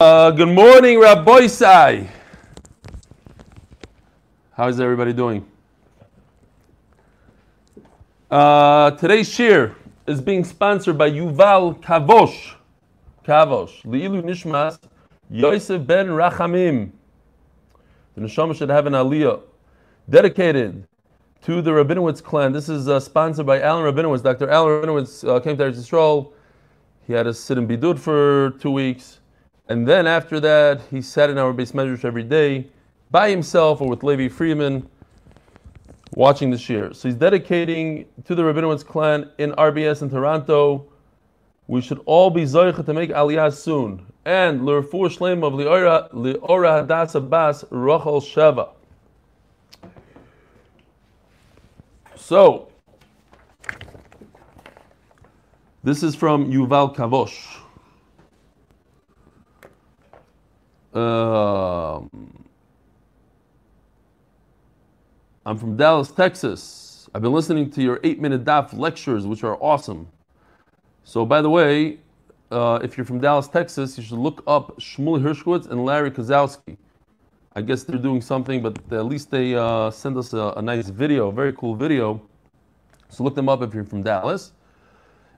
Uh, good morning, Rabbosai. How is everybody doing? Uh, today's shir is being sponsored by Yuval Kavosh. Kavosh. Li'ilu Nishmas Yosef ben Rachamim. The neshama should have an aliyah dedicated to the Rabinowitz clan. This is uh, sponsored by Alan Rabinowitz. Dr. Alan Rabinowitz uh, came to Eretz Yisrael. He had to sit in Bidud for two weeks. And then after that, he sat in our base measures every day by himself or with Levi Freeman watching the shir. So he's dedicating to the Rabinowitz clan in RBS in Toronto. We should all be zoicha to make aliyah soon. And l'rfu shleim of li'ora li'ora hadas abbas rachel sheva. So, this is from Yuval Kavosh. Um, I'm from Dallas, Texas. I've been listening to your eight minute DAF lectures, which are awesome. So, by the way, uh, if you're from Dallas, Texas, you should look up Shmuel Hirschkowitz and Larry Kozowski. I guess they're doing something, but at least they uh, sent us a, a, nice video, a very cool video. So look them up if you're from Dallas.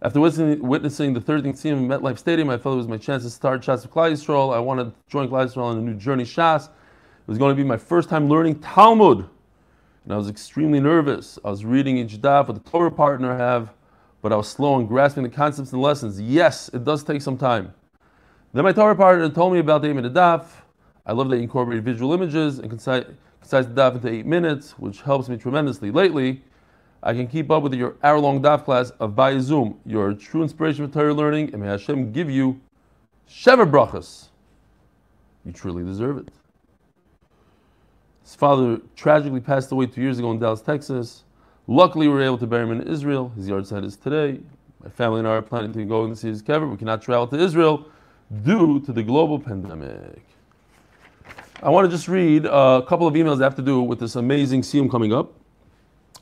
After witnessing, the 13th Siyum in MetLife Stadium, I felt it was my chance to start Shas of Klal Yisrael. I wanted to join Klal Yisrael on a new journey Shas. It was going to be my first time learning Talmud. And I was extremely nervous. I was reading each daf with the Torah partner I have, but I was slow in grasping the concepts and lessons. Yes, it does take some time. Then my Torah partner told me about the aim of the daf. I love that you incorporate visual images and concise, concise the daf into eight minutes, which helps me tremendously. Lately, I can keep up with your hour-long daf class of by Zoom. You're true inspiration for Torah learning, and may Hashem give you Sheva brachas. You truly deserve it. His father tragically passed away two years ago in Dallas, Texas. Luckily, we were able to bury him in Israel. His yahrzeit is today. My family and I are planning to go and see his kever. We cannot travel to Israel due to the global pandemic. I want to just read a couple of emails that have to do with this amazing siyum coming up.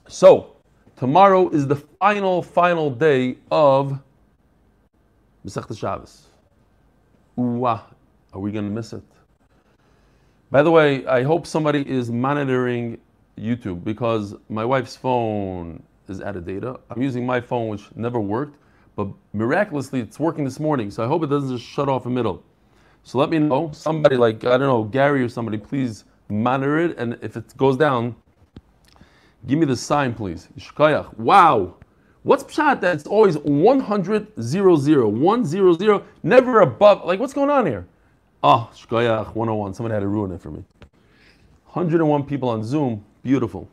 So, tomorrow is the final, final day of Masechta Shabbos. Ooh, are we going to miss it? By the way, I hope somebody is monitoring YouTube because my wife's phone is out of data. I'm using my phone, which never worked, but miraculously it's working this morning. So I hope it doesn't just shut off in the middle. So let me know. Somebody like, I don't know, Gary or somebody, please monitor it. And if it goes down, give me the sign, please. Wow. What's pshat that it's always 100, 0, 0, 1, 0, 0, never above? Like, what's going on here? Oh, Shkayach 101. Someone had to ruin it for me. 101 people on Zoom. Beautiful.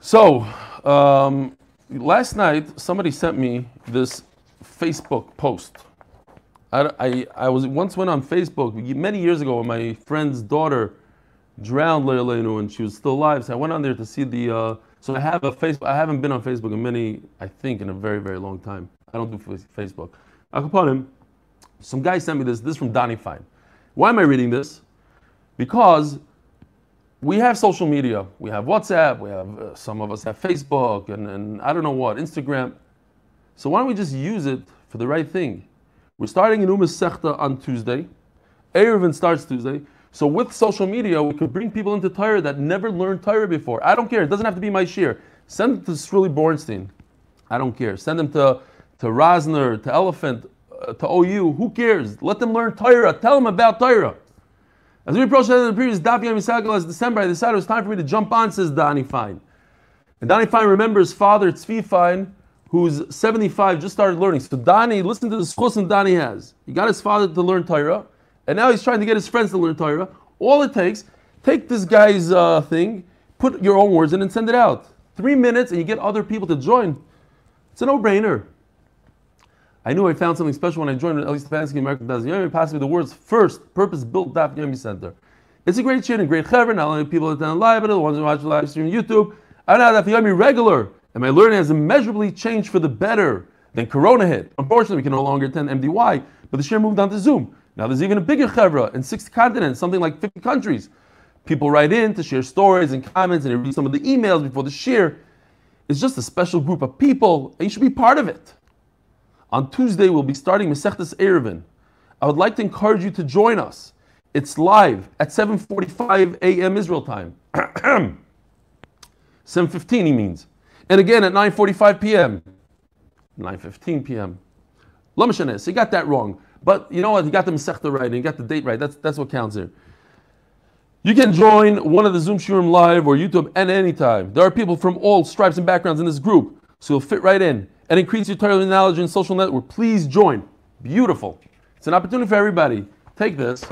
So, um, last night, somebody sent me this Facebook post. I, I, I, was once went on Facebook many years ago when my friend's daughter drowned Leilenu and she was still alive. So I went on there to see the. Uh, so I have a Facebook. I haven't been on Facebook in many, I think, in a very very long time. I don't do Facebook. Akaponim, some guy sent me this. This is from Donnie Fine. Why am I reading this? Because we have social media. We have WhatsApp. We have uh, some of us have Facebook and, and I don't know what Instagram. So why don't we just use it for the right thing? We're starting in Umas Sechta on Tuesday. Eruvin starts Tuesday. So with social media, we could bring people into Torah that never learned Torah before. I don't care. It doesn't have to be my shir. Send them to Sruli Bornstein. I don't care. Send them to, to Rosner, to Elephant, uh, to OU. Who cares? Let them learn Torah. Tell them about Torah. As we approached the previous Daf Yom last December, I decided it was time for me to jump on, says Danny Fine. And Danny Fine remembers father Tzvi Fine, who's 75, just started learning. So Danny, listen to the schus Danny has. He got his father to learn Torah, and now he's trying to get his friends to learn Torah. All it takes, take this guy's uh, thing, put your own words in, and send it out. Three minutes, and you get other people to join. It's a no-brainer. I knew I found something special when I joined Eli Stefansky Mercaz Daf Yomi, me the words first, purpose built Daf Yomi Center. It's a great shit and great chaver, not only people that attend live, but the ones who watch the live stream on YouTube. I know Daf Yomi regular, and my learning has immeasurably changed for the better. Then Corona hit. Unfortunately, we can no longer attend MDY, but the share moved on to Zoom. Now there's even a bigger chevra in six continents, something like 50 countries. People write in to share stories and comments, and read some of the emails before the share. It's just a special group of people, and you should be part of it. On Tuesday, we'll be starting Mesechtes Eruvin. I would like to encourage you to join us. It's live at 7:45 a.m. Israel time. 7:15 he means. And again at 9:45 p.m. 9:15 p.m. Lamashane, he got that wrong. But you know what? He got the Masechta right and he got the date right. That's, that's what counts here. You can join one of the Zoom Shurim live or YouTube at any time. There are people from all stripes and backgrounds in this group, so you'll fit right in and increase your Torah knowledge and social network. Please join. Beautiful. It's an opportunity for everybody. Take this,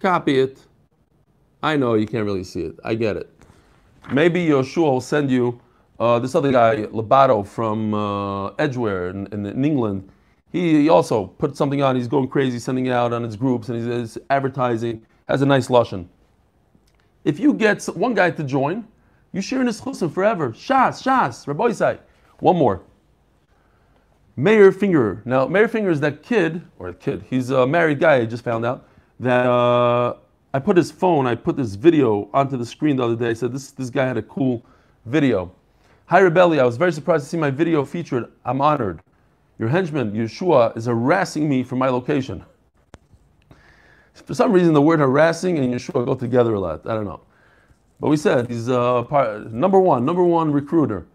copy it. I know you can't really see it. I get it. Maybe Yoshua will send you uh, this other guy, Labato from uh, Edgware in, in, in England. He, he, also put something on. He's going crazy, sending it out on his groups, and he's, he's advertising. Has a nice lushan. If you get one guy to join, you share in his chusim forever. Shas, Shas, Rabbi One more. Meir Finger. Now, Meir Finger is that kid, or a kid, he's a married guy, I just found out, that uh, I put his phone, I put this video onto the screen the other day. I said, this, this guy had a cool video. Hi, Rebelli, I was very surprised to see my video featured. I'm honored. Your henchman, Yeshua, is harassing me for my location. For some reason, the word harassing and Yeshua go together a lot. I don't know. But we said he's uh, part, number one, number one recruiter.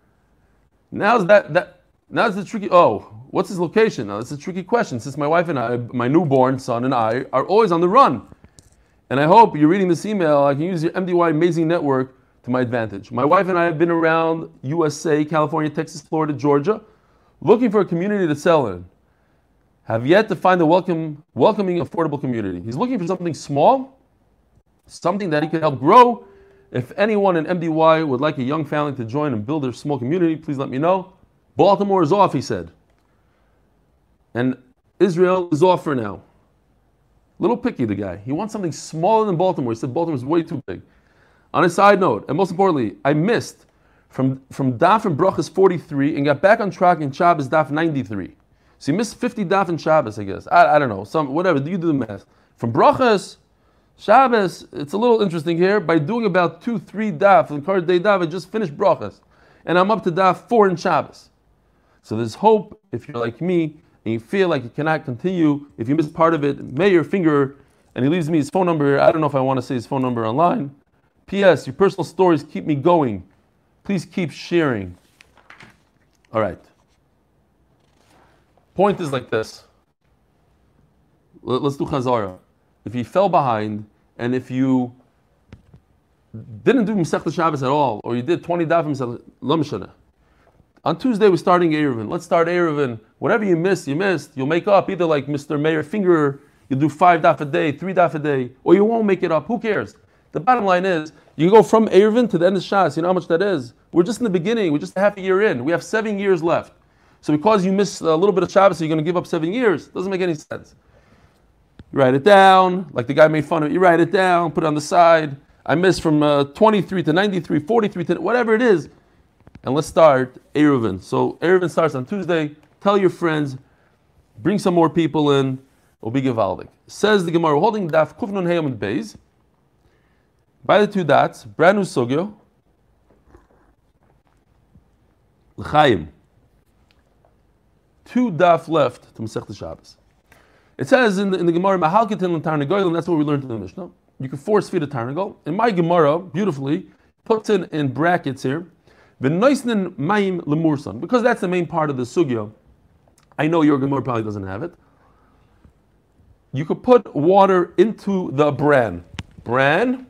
Now's that, that, now's the tricky, oh, what's his location? Now, that's a tricky question since my wife and I, my newborn son and I, are always on the run. And I hope you're reading this email, I can use your MDY amazing network to my advantage. My wife and I have been around USA, California, Texas, Florida, Georgia, looking for a community to sell in. Have yet to find a welcome, welcoming, affordable community. He's looking for something small, something that he can help grow. If anyone in MDY would like a young family to join and build their small community, please let me know. Baltimore is off, he said. And Israel is off for now. Little picky, the guy. He wants something smaller than Baltimore. He said Baltimore is way too big. On a side note, and most importantly, I missed from, from Daf and Brachas 43 and got back on track in Shabbos Daf 93. So you missed 50 Daf and Shabbos, I guess. I, I don't know. Some Whatever, you do the math. From Brachas, Shabbos, it's a little interesting here. By doing about two, three Daf, and Kar Day Daf, I just finished Brachas. And I'm up to Daf 4 in Shabbos. So there's hope, if you're like me, and you feel like you cannot continue, if you miss part of it, may your finger, and he leaves me his phone number. I don't know if I want to say his phone number online. P.S. Your personal stories keep me going. Please keep sharing. All right. Point is like this. Let's do Chazara. If you fell behind, and if you didn't do Masechta Shabbos at all, or you did 20 dafim, Masechta, on Tuesday we're starting Eruvin. Let's start Eruvin. Whatever you missed, you missed. You'll make up either like Mr. Meir Finger, you'll do five daf a day, three daf a day, or you won't make it up. Who cares? The bottom line is, you go from Eruvin to the end of Shas. You know how much that is? We're just in the beginning. We're just a half a year in. We have seven years left. So because you miss a little bit of Shabbos, you're going to give up seven years. Doesn't make any sense. You write it down, like the guy made fun of it. You write it down, put it on the side. I missed from uh, 23 to 93, 43 to whatever it is. And let's start Eruvin. So Eruvin starts on Tuesday. Tell your friends, bring some more people in. It'll be Givaldic. Says the Gemara, holding Daf Kufnun Hayam and Beis. By the two dots, brand new sugyo. L'chaim. Two daf left to Masech Shabbos. It says in the, in the Gemara, Mahalkitin Tarnagoyim, and that's what we learned in the Mishnah. You can force feed a Tarnagol. In my Gemara, beautifully, puts in, in brackets here, V'noisnin mayim lemursan, because that's the main part of the sugyo. I know your Gemara probably doesn't have it. You could put water into the bran. Bran,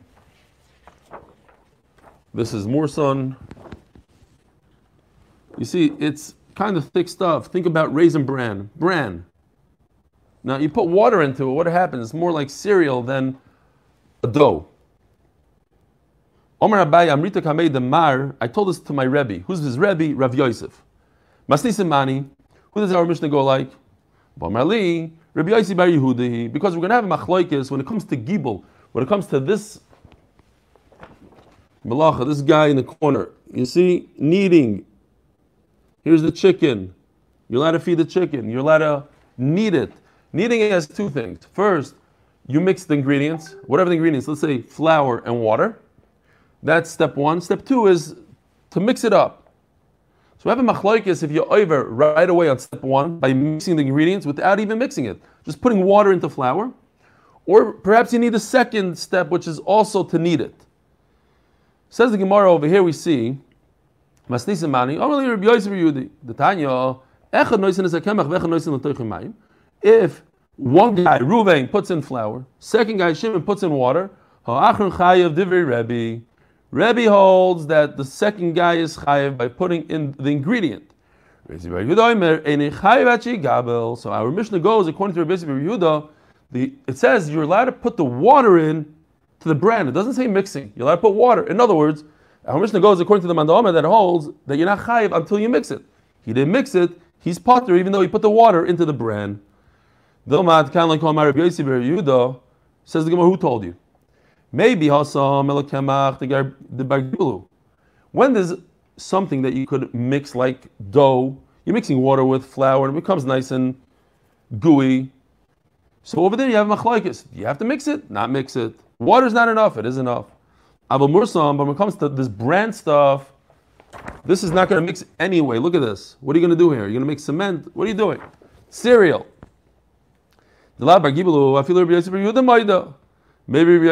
this is Murson. You see, it's kind of thick stuff. Think about raisin bran. Bran. Now you put water into it, what happens? It's more like cereal than a dough. Omar Abai Amrita Kamei the Mar, I told this to my Rebbe. Who's his Rebbe? Rav Yosef. Masnisim Mani, who does our Mishnah go like? Bomali, Rabbi Yosef Bar Yehudi, because we're going to have machloikis when it comes to Gibel, when it comes to this Malacha, this guy in the corner, you see, kneading. Here's the chicken. You're allowed to feed the chicken. You're allowed to knead it. Kneading has two things. First, you mix the ingredients, whatever the ingredients, let's say flour and water. That's step one. Step two is to mix it up. So we have a machlokes if you're over right away on step one by mixing the ingredients without even mixing it, just putting water into flour, or perhaps you need a second step, which is also to knead it. Says the Gemara over here, we see Masnisim Mani, oh, Yehudi, the Tanya, Echad Noisin is a kemach, Noisin. If one guy, Ruvain, puts in flour, second guy, Shimon, puts in water, Ha'achron chayav divri Rebbe, Rebbe holds that the second guy is chayav by putting in the ingredient. So our Mishnah goes according to Rabbi Yehuda, the it says you're allowed to put the water in to the brand. It doesn't say mixing. You're allowed to put water. In other words, our Mishnah goes according to the Mandama that holds that you're not chayiv until you mix it. He didn't mix it. He's potter even though he put the water into the bran. Says the Gemara, who told you? Maybe Hasam Melakemach the Bargibulu. When there's something that you could mix like dough, you're mixing water with flour and it becomes nice and gooey. So over there you have machlaikis. You have to mix it, not mix it. Water's not enough, it is enough. Aval Mursam, but when it comes to this brand stuff, this is not going to mix anyway. Look at this. What are you going to do here? You're going to make cement. What are you doing? Cereal. Maybe Rabbi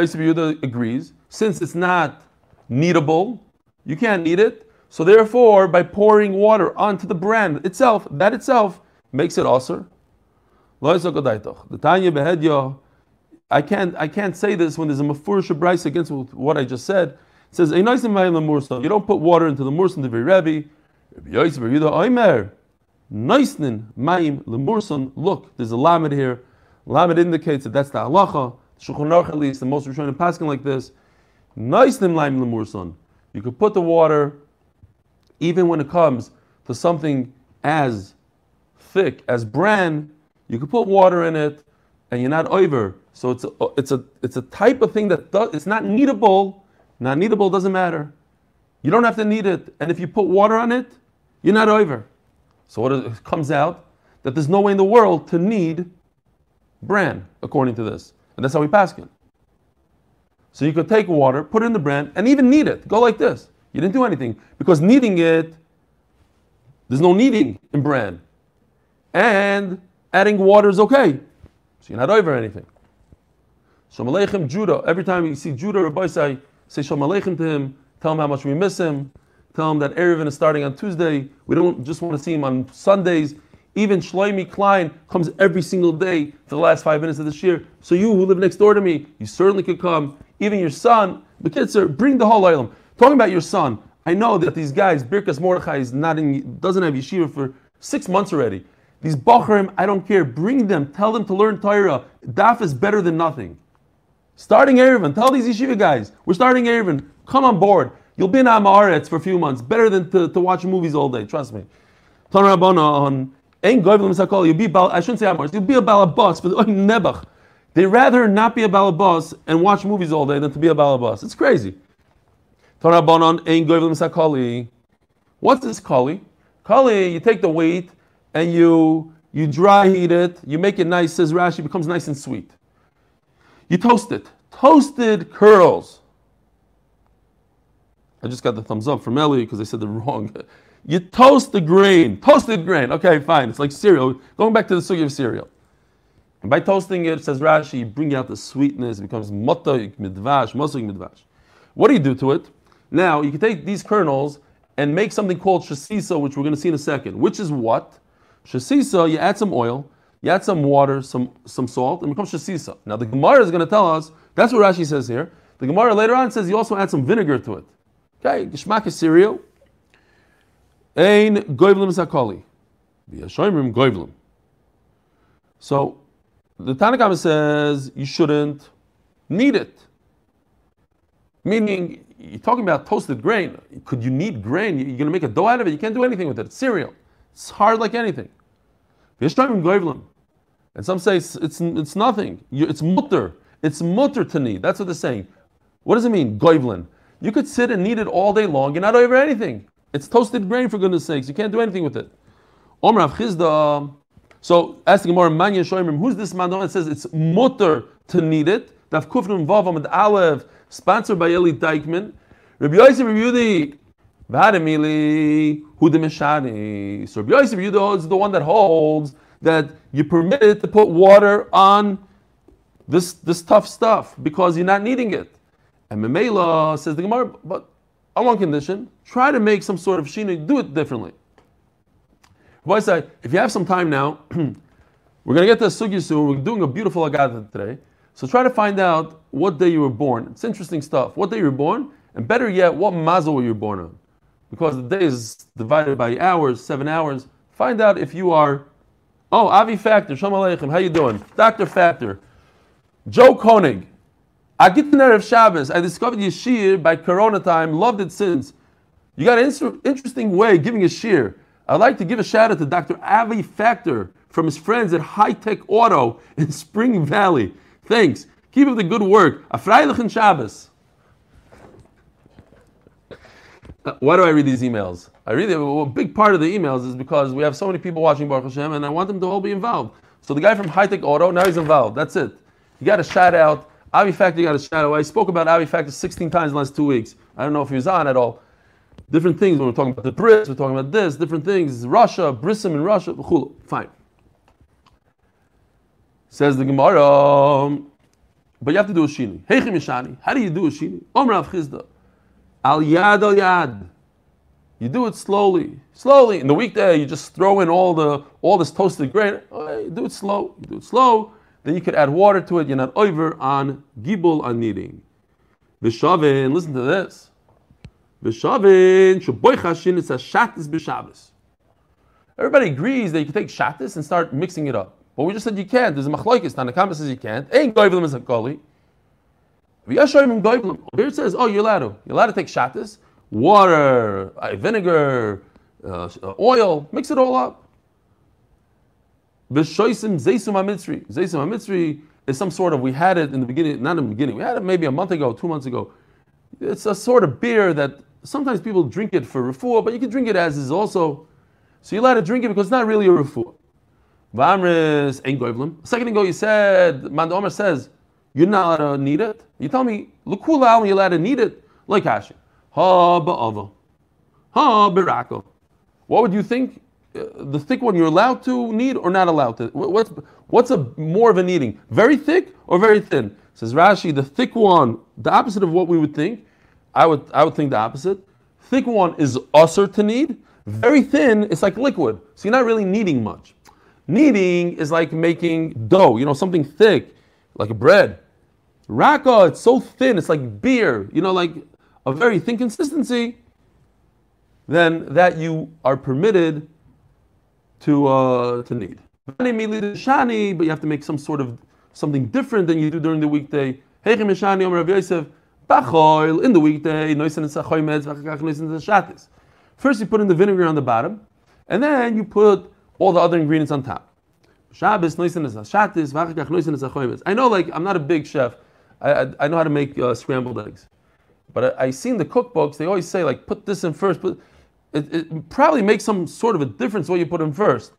Yehuda agrees. Since it's not kneadable, you can't knead it. So therefore, by pouring water onto the bran itself, that itself makes it also. The Tanya Behedya, I can't I can't say this when there's a mafurish brayse against what I just said. It says You don't put water into the mursan to be Rebbe. Noisnin Maim Lemursan. Look, there's a lamed here. Lamed indicates that that's the halacha. Shulchan Aruch at least, the most to pass like this. Nice nim laim lemurson. You could put the water, even when it comes to something as thick as bran, you could put water in it, and you're not over. So it's a, it's a it's a type of thing that does, it's not kneadable. Not kneadable doesn't matter. You don't have to knead it, and if you put water on it, you're not over. So what it comes out that there's no way in the world to knead bran according to this. And that's how we pass it. So you could take water, put it in the bran, and even knead it. Go like this. You didn't do anything. Because kneading it, there's no kneading in bran. And adding water is okay. So you're not over anything. Shalom Aleichem, Judah. Every time you see Judah, Rabbi say, say Shalom Aleichem to him, tell him how much we miss him, tell him that Eruvin is starting on Tuesday. We don't just want to see him on Sundays. Even Shloimi Klein comes every single day for the last five minutes of this year. So you who live next door to me, you certainly could come. Even your son, the kids, sir, bring the whole island. Talking about your son, I know that these guys, Birkas Mordechai is not in, doesn't have yeshiva for six months already. These Bacharim, I don't care. Bring them. Tell them to learn Torah. Daf is better than nothing. Starting Eruvin. Tell these yeshiva guys, we're starting Eruvin. Come on board. You'll be in Amaretz for a few months. Better than to, to watch movies all day. Trust me. Tan on Ain't goyim l'misakol. You'll be. I shouldn't say Amor. You'll be a balabas, but oh, nebach. They'd rather not be a balabas and watch movies all day than to be a balabas. It's crazy. Tarabanon ain't goyim l'misakoli. What's this kali? Kali, you take the wheat and you you dry heat it. You make it nice. Says Rashi, becomes nice and sweet. You toast it. Toasted curls. I just got the thumbs up from Ellie because I said the wrong. You toast the grain, toasted grain. Okay, fine. It's like cereal. Going back to the sugi of cereal. And by toasting it, says Rashi, you bring out the sweetness. It becomes motoik midvash, mosoik midvash. What do you do to it? Now, you can take these kernels and make something called shasisa, which we're going to see in a second. Which is what? Shasisa, you add some oil, you add some water, some, some salt, and it becomes shasisa. Now, the Gemara is going to tell us, that's what Rashi says here. The Gemara later on says you also add some vinegar to it. Okay, geshmak is cereal. Ein goivlim zakoli. V'yashoimrim goivlim. So the Tanakhama says you shouldn't knead it. Meaning, you're talking about toasted grain. Could you knead grain? You're going to make a dough out of it. You can't do anything with it. It's cereal. It's hard like anything. And some say it's, it's, it's nothing. It's mutter. It's mutter to knead. That's what they're saying. What does it mean, goivlin? You could sit and knead it all day long. You're not over anything. It's toasted grain for goodness sakes. You can't do anything with it. Omer Chizda. So asking more Manya Shoimrim, who's this man that says it's mutter to knead it? Daf Kufnum Vavam and Aleph, sponsored by Eli Dykman. Rabbi Yosef Rabbi V'hademili hu de mishani. So Rabbi Yosef Yehuda is the one that holds that you're permitted to put water on this this tough stuff because you're not needing it. And Memela says the Gemara, but on one condition, try to make some sort of shina, do it differently. Rabbi said, if you have some time now, we're going to get to Sugi soon. We're doing a beautiful Agatha today. So try to find out what day you were born. It's interesting stuff. What day you were born, and better yet, what mazel were you born on? Because the day is divided by hours, seven hours. Find out if you are, oh, Avi Factor, Shalom Aleichem, how you doing? Dr. Factor. Joe Koenig. I get the of Shabbos. I discovered Yeshir by Corona time, loved it since. You got an interesting way giving a shear. I'd like to give a shout out to Dr. Avi Factor from his friends at High Tech Auto in Spring Valley. Thanks. Keep up the good work. A Freilichen Shabbos. Uh, Uh, why do I read these emails? I read it. A big part of the emails is because we have so many people watching Baruch Hashem, and I want them to all be involved. So the guy from High Tech Auto now he's involved. That's it. You got a shout out. Avi Factor got a shout out. I spoke about Avi Factor 16 times in the last two weeks. I don't know if he was on at all. Different things when we're talking about the Brits, we're talking about this, different things. Russia, Brissim in Russia, fine. Says the Gemara, um, but you have to do a shini. How do you do a shini? Omer Rav Chizda. Al yad al yad. You do it slowly, slowly. In the weekday, you just throw in all the all this toasted grain. Oh, you do it slow. You do it slow. Then you could add water to it. You're not over on gibul on kneading. Vishavin, listen to this. Vishavin shaboy chashin. It's a shatis b'shabbos. Everybody agrees that you can take shatis and start mixing it up. But we just said you can't. There's a machlokes. Tanakama says you can't. Ain't goyvlim is a goli. It says, oh, you're allowed to. You're allowed to take shatis, water, uh, vinegar, uh, oil, mix it all up. V'shoisim zeisum hamitzri. Zeisum hamitzri is some sort of, we had it in the beginning, not in the beginning, we had it maybe a month ago, two months ago. It's a sort of beer that sometimes people drink it for refuah, but you can drink it as is also. So you're allowed to drink it because it's not really a refuah. Vamris ain't second ago you said, Manda says, you're not allowed to need it. You tell me, Lukula, you're allowed to need it. Like Hashi. Ha ba'ava. Ha birako. What would you think? Uh, the thick one you're allowed to need or not allowed to? What's, what's a more of a needing? Very thick or very thin? Says Rashi, the thick one, the opposite of what we would think. I would, I would think the opposite. Thick one is usser to need. Very thin, it's like liquid. So you're not really needing much. Kneading is like making dough, you know, something thick, like a bread. Raka, it's so thin, it's like beer, you know, like a very thin consistency. Then that you are permitted to uh, to need. But you have to make some sort of something different than you do during the weekday. In the weekday, First, you put in the vinegar on the bottom, and then you put all the other ingredients on top. I know, like, I'm not a big chef. I, I, know how to make uh, scrambled eggs. But I, I see in the cookbooks, they always say, like, put this in first. But it, it probably makes some sort of a difference what you put in first.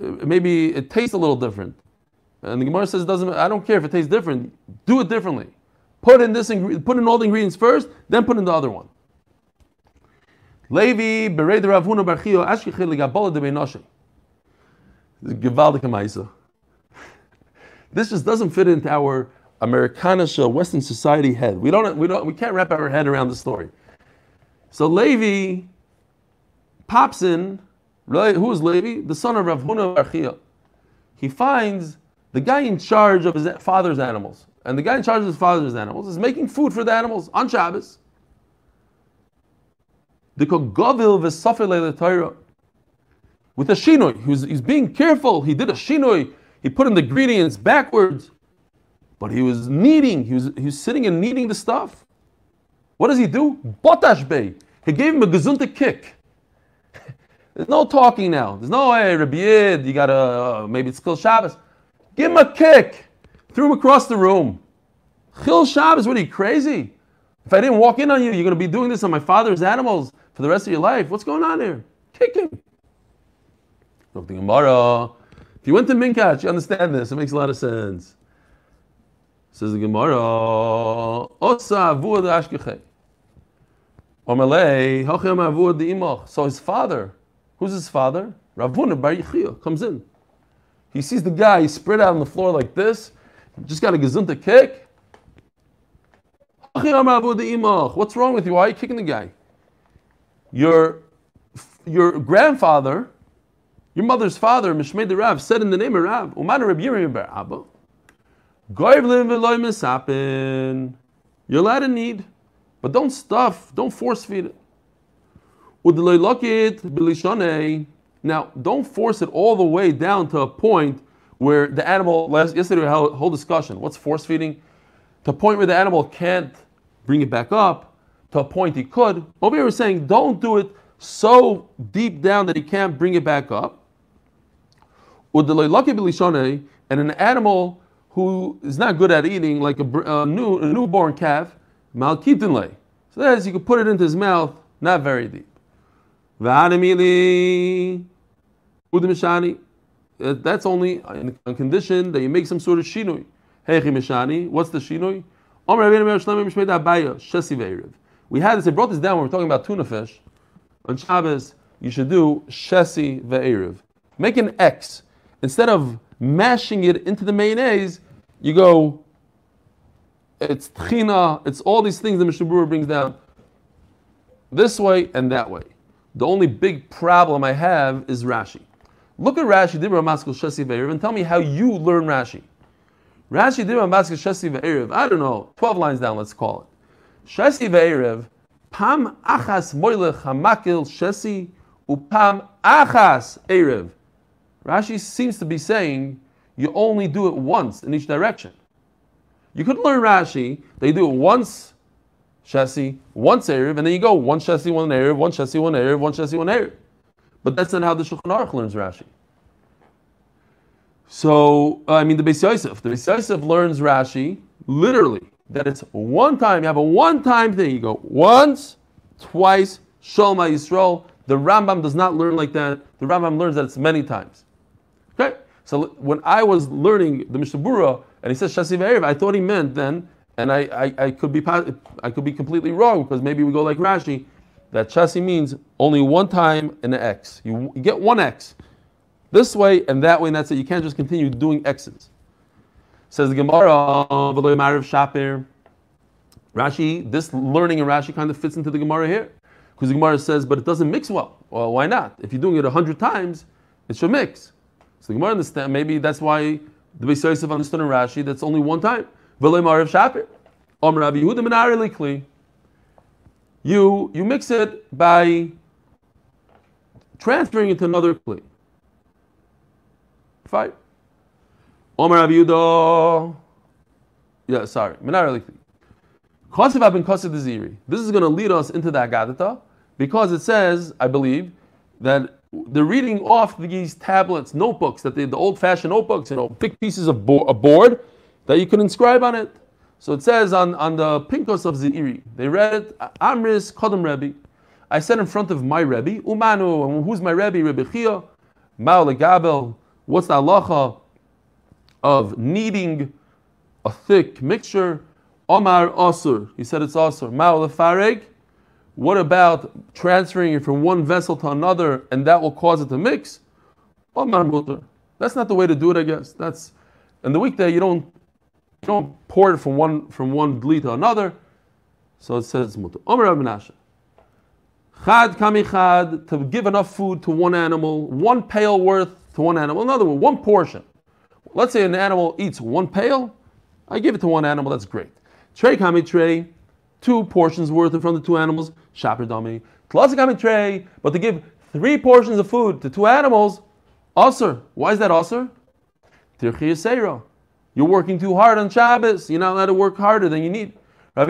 Uh, maybe it tastes a little different. And the Gemara says it doesn't. I don't care if it tastes different. Do it differently. Put in this. Put in all the ingredients first, then put in the other one. Levi bered Ravuna Barchio Ashkichel Gabola de Maisa. This just doesn't fit into our Americanish Western society head. We don't, we don't, we can't wrap our head around the story. So Levi pops in. Who is Levi? The son of Rav Huna Archia. He finds the guy in charge of his father's animals, and the guy in charge of his father's animals is making food for the animals on Shabbos. The Govil v'Safel Torah with a shinoi. He was, he's being careful. He did a shinoi. He put in the ingredients backwards. But he was kneading. He was, he was sitting and kneading the stuff. What does he do? Botash Bey. He gave him a gazunta kick. There's no talking now. There's no, hey, Rabbi Yid, you gotta, uh, maybe it's Chil Shabbos. Give him a kick. Threw him across the room. Chil Shabbos, what are you, crazy? If I didn't walk in on you, you're gonna be doing this on my father's animals for the rest of your life. What's going on here? Kick him. Look, the Gemara. If you went to Minkach, you understand this. It makes a lot of sense. Says the Gemara. Osa ashkechei. Omelei, Hochem the Imach. So his father, who's his father? Ravuna Bar Yechia comes in. He sees the guy he's spread out on the floor like this, just got a gazunta kick. What's wrong with you? Why are you kicking the guy? Your, your grandfather, your mother's father, Mishmei the Rav, said in the name of Rav, Umana Reb Yirim Bar Abba, You're allowed to need, but don't stuff, don't force feed it. Now, don't force it all the way down to a point where the animal, yesterday we had a whole discussion. What's force feeding? To a point where the animal can't bring it back up, to a point he could. Over here we're saying don't do it so deep down that he can't bring it back up. And an animal who is not good at eating, like a, a, new, a newborn calf, malkitinle. So that is, you could put it into his mouth, not very deep. Uh, that's only a condition that you make some sort of shinui. What's the shinui? We had this, I brought this down when we are talking about tuna fish. On Shabbos, you should do shesi ve'eriv. Make an X. Instead of mashing it into the mayonnaise, you go, it's tchina, it's all these things the Mishnah brings down. This way and that way. The only big problem I have is Rashi. Look at Rashi, Dibra Maskul Shesi Ve'eriv, and tell me how you learn Rashi. Rashi Dibra Maskul Shesi Ve'eriv, I don't know, 12 lines down, let's call it. Shesi Ve'eriv, Pam Achas Moilech Hamakil Shesi, Upam Achas Erev. Rashi seems to be saying you only do it once in each direction. You could learn Rashi you do it once Shesi, once Erev, and then you go one Shesi, one Erev, one Shesi, one Erev, one Shesi, one Erev. But that's not how the Shulchan Aruch learns Rashi. So, I mean, the Beis Yosef. The Beis Yosef learns Rashi literally that it's one time. You have a one-time thing. You go once, twice, Sholma Yisrael. The Rambam does not learn like that. The Rambam learns that it's many times. Okay? So when I was learning the Mishnah Berurah, and he says Shasi Erev, I thought he meant then, and I, I, I, could be I could be completely wrong because maybe we go like Rashi that chassis means only one time in an X. You, you, get one X. This way and that way, and that's it. You can't just continue doing X's. Says the Gemara, of Shapir. Rashi, this learning in Rashi kind of fits into the Gemara here. Because the Gemara says, but it doesn't mix well. Well, why not? If you're doing it a hundred times, it should mix. So the Gemara understand, maybe that's why the Beis Yosef understood in Rashi, that's only one time. Om you, you mix it by transferring it to another kli. Fine. Abiudo. Yeah, sorry. Minar Likli. Kosev bin Kosev Zeiri. This is going to lead us into the Agadata because it says, I believe, that they're reading off these tablets, notebooks, that they, the old fashioned notebooks, you know, big pieces of bo- a board that you can inscribe on it. So it says on, on the Pinkos of Zeiri, they read it, Amris Kodem Rebbe. I said in front of my Rebbe, Umanu, who's my Rebbe? Rebbe Chia, Mao Gabel. What's the halacha of kneading a thick mixture? Omar Asur. He said it's Asur. Mao Lefareg. What about transferring it from one vessel to another and that will cause it to mix? That's not the way to do it, I guess. That's in the weekday you don't you don't pour it from one from one dli to another. So it says mutter. Omer. Chad kami chad to give enough food to one animal, one pail worth to one animal. In other words, one portion. Let's say an animal eats one pail, I give it to one animal. That's great. Trey kami tray, two portions worth of from the two animals. Shaper dami. Klasa kami tray, but to give three portions of food to two animals, usher. Why is that usher? Tirchi you're working too hard on Shabbos. You're not allowed to work harder than you need. It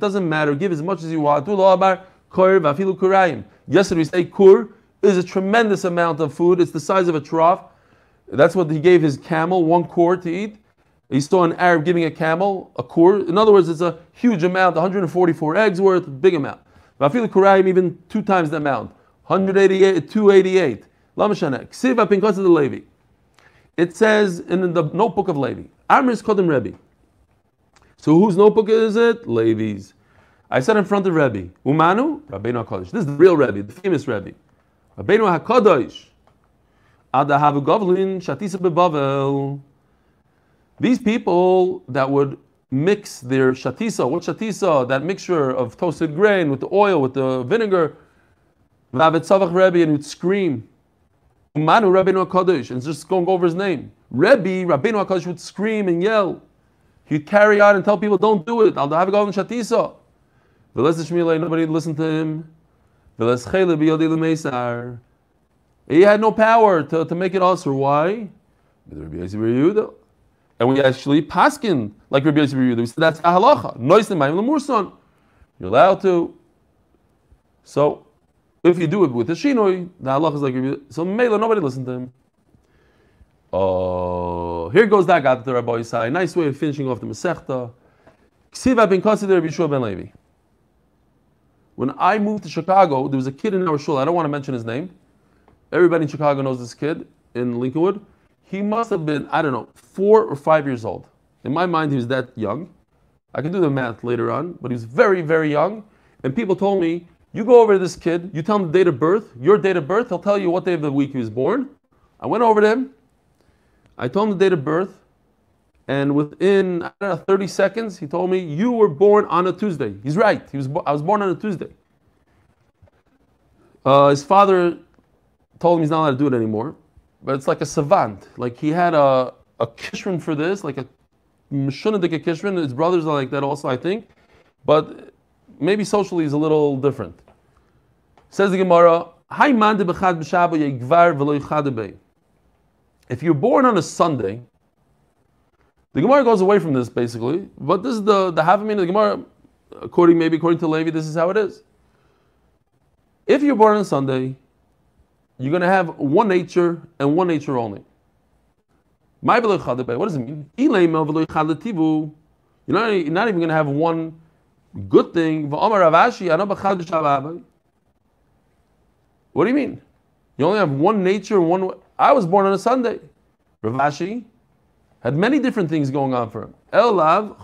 doesn't matter. Give as much as you want. Yesterday we say kur is a tremendous amount of food. It's the size of a trough. That's what he gave his camel, one kur to eat. He saw an Arab giving a camel a kur. In other words, it's a huge amount, 144 eggs worth, big amount. Vafilu kurayim, even two times the amount. 188, 288. Lamashana. Ksiva pinkas of the Levi it says in the notebook of Levi, Amris Kodim Rebbe. So whose notebook is it? Levi's. I sat in front of Rebbe, Umanu, Rabbeinu HaKadosh. This is the real Rebbe, the famous Rebbe. Rabbeinu HaKadosh. Adahavu Govlin, Shatisa Bebavel. These people that would mix their shatisa, what shatisa, that mixture of toasted grain with the oil, with the vinegar, Vavet Rebbe, and would scream, Umanu Rabbeinu HaKadosh, and just going over his name. Rebbe, Rabbeinu HaKadosh would scream and yell. He'd carry out and tell people, don't do it. I'll have a golden shatisa. Nobody listened to him. He had no power to, to make it also. Why? And we actually paskin like Rabbi Yosef. We said that's a halacha. Noisim ma'im lemurson. You're allowed to. So, if you do it with the shinoi, the halacha is like Rabbi So, Mela, nobody listened to him. Oh, here goes that to the Rabbi Yisai. Nice way of finishing off the Masechta. Ksiva ben considered Rabbi Shua ben Levi. When I moved to Chicago, there was a kid in our shul. I don't want to mention his name. Everybody in Chicago knows this kid in Lincolnwood. He must have been, I don't know, four or five years old. In my mind, he was that young. I can do the math later on, but he was very, very young. And people told me, you go over to this kid, you tell him the date of birth, your date of birth, he'll tell you what day of the week he was born. I went over to him, I told him the date of birth, and within I don't know, 30 seconds, he told me, You were born on a Tuesday. He's right. He was, I was born on a Tuesday. Uh, his father told him he's not allowed to do it anymore. But it's like a savant. Like he had a, a kishrin for this, like a mishunadik kishrin. His brothers are like that also, I think. But maybe socially he's a little different. Says the Gemara, If you're born on a Sunday, the Gemara goes away from this basically, but this is the the Havamina of the Gemara, according maybe according to Levi, this is how it is. If you're born on Sunday, you're going to have one nature and one nature only. My What does it mean? You're not, not even going to have one good thing. What do you mean? You only have one nature, one. I was born on a Sunday. Ravashi had many different things going on for him. Elav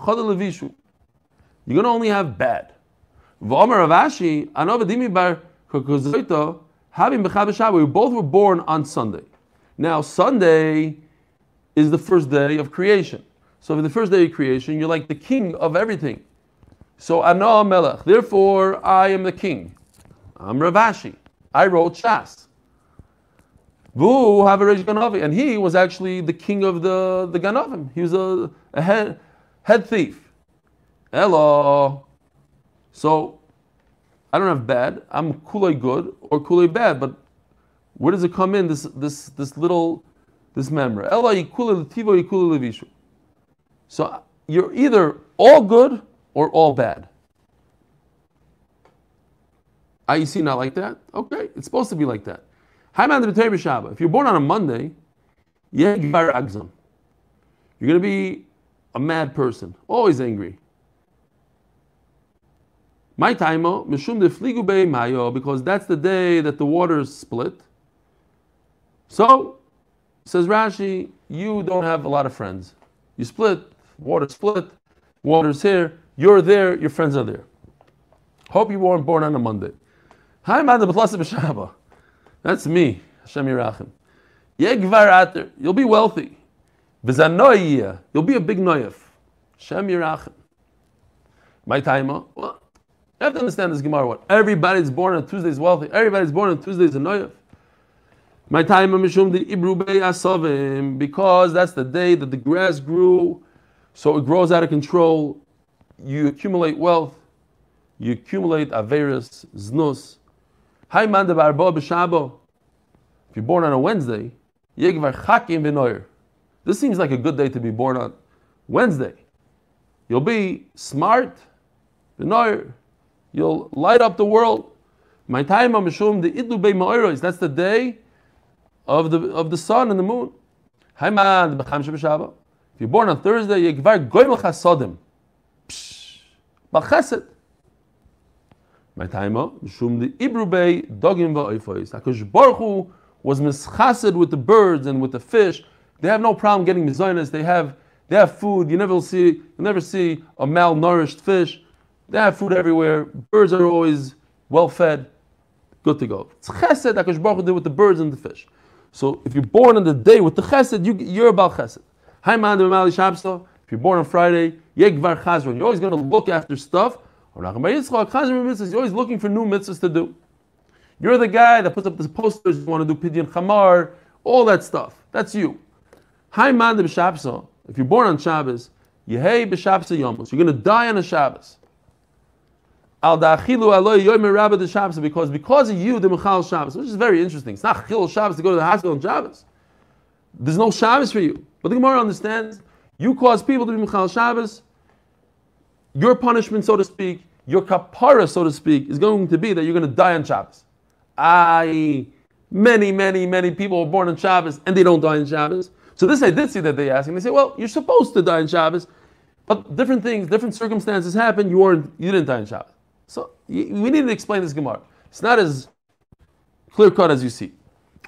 You're going to only have bad. V'omer Ravashi, Anov Bar Kokozoito, having Bechab we both were born on Sunday. Now, Sunday is the first day of creation. So, for the first day of creation, you're like the king of everything. So, Ana Melech. Therefore, I am the king. I'm Ravashi. I wrote Shas. Vu have a Ganavi. And he was actually the king of the, the Ganavim. He was a, a head, head thief. Hello. So, I don't have bad. I'm kulay good or kulay bad. But where does it come in? This this this little this memory. So you're either all good or all bad. See, not like that? Okay, it's supposed to be like that. If you're born on a Monday, you're going to be a mad person, always angry. My taimo mishum defligu mayo because that's the day that the waters split. So says Rashi, you don't have a lot of friends. You split, water split, water's here. You're there, your friends are there. Hope you weren't born on a Monday. Hi, That's me, Hashem Yerachim. Yegvar you'll be wealthy. You'll be a big noyef. Hashem Yerachim. My taimo, well, you have to understand this Gemara. What everybody's born on Tuesday is wealthy. Everybody's born on Tuesday is a noyaf. My time mishum the ibrubei asavim because that's the day that the grass grew, so it grows out of control. You accumulate wealth, you accumulate averis znus. Hay man de b'shabo. If you're born on a Wednesday, yegvar chakim v'noyer. This seems like a good day to be born on Wednesday. You'll be smart, v'noyer. You'll light up the world. My time mishum the idlu be ma'oros. That's the day of the of the sun and the moon. If you're born on Thursday, yegvar goymel chasodim. B'chesed. My time I'm mishum the ibru be dogim va'oifois. Hakadosh Baruch Hu was mischased with the birds and with the fish. They have no problem getting mizonis. They have they have food. You never see you never see a malnourished fish. They have food everywhere. Birds are always well fed. Good to go. It's chesed Akash Baruch did with the birds and the fish. So if you're born on the day with the chesed, you, you're about chesed. Hi man, If you're born on Friday, yegvar chazron. You're always going to look after stuff. You're always looking for new mitzvahs to do. You're the guy that puts up the posters. You want to do pidyon chamar, all that stuff. That's you. Hi man, If you're born on Shabbos, yehei b'Shabbos yomus. You're going to die on a Shabbos. Al da'achilu aloy yomer rabba the Shabbos because because of you the Michal Shabbos, which is very interesting. It's not chil Shabbos to go to the hospital on Shabbos. There's no Shabbos for you. But the Gemara understands you cause people to be Michal Shabbos. Your punishment, so to speak, your kapara, so to speak, is going to be that you're going to die on Shabbos. I many, many, many people were born on Shabbos and they don't die on Shabbos. So this I did see that they asked, and they say, well, you're supposed to die on Shabbos, but different things, different circumstances happen. You weren't, you didn't die on Shabbos. So we need to explain this Gemara. It's not as clear cut as you see.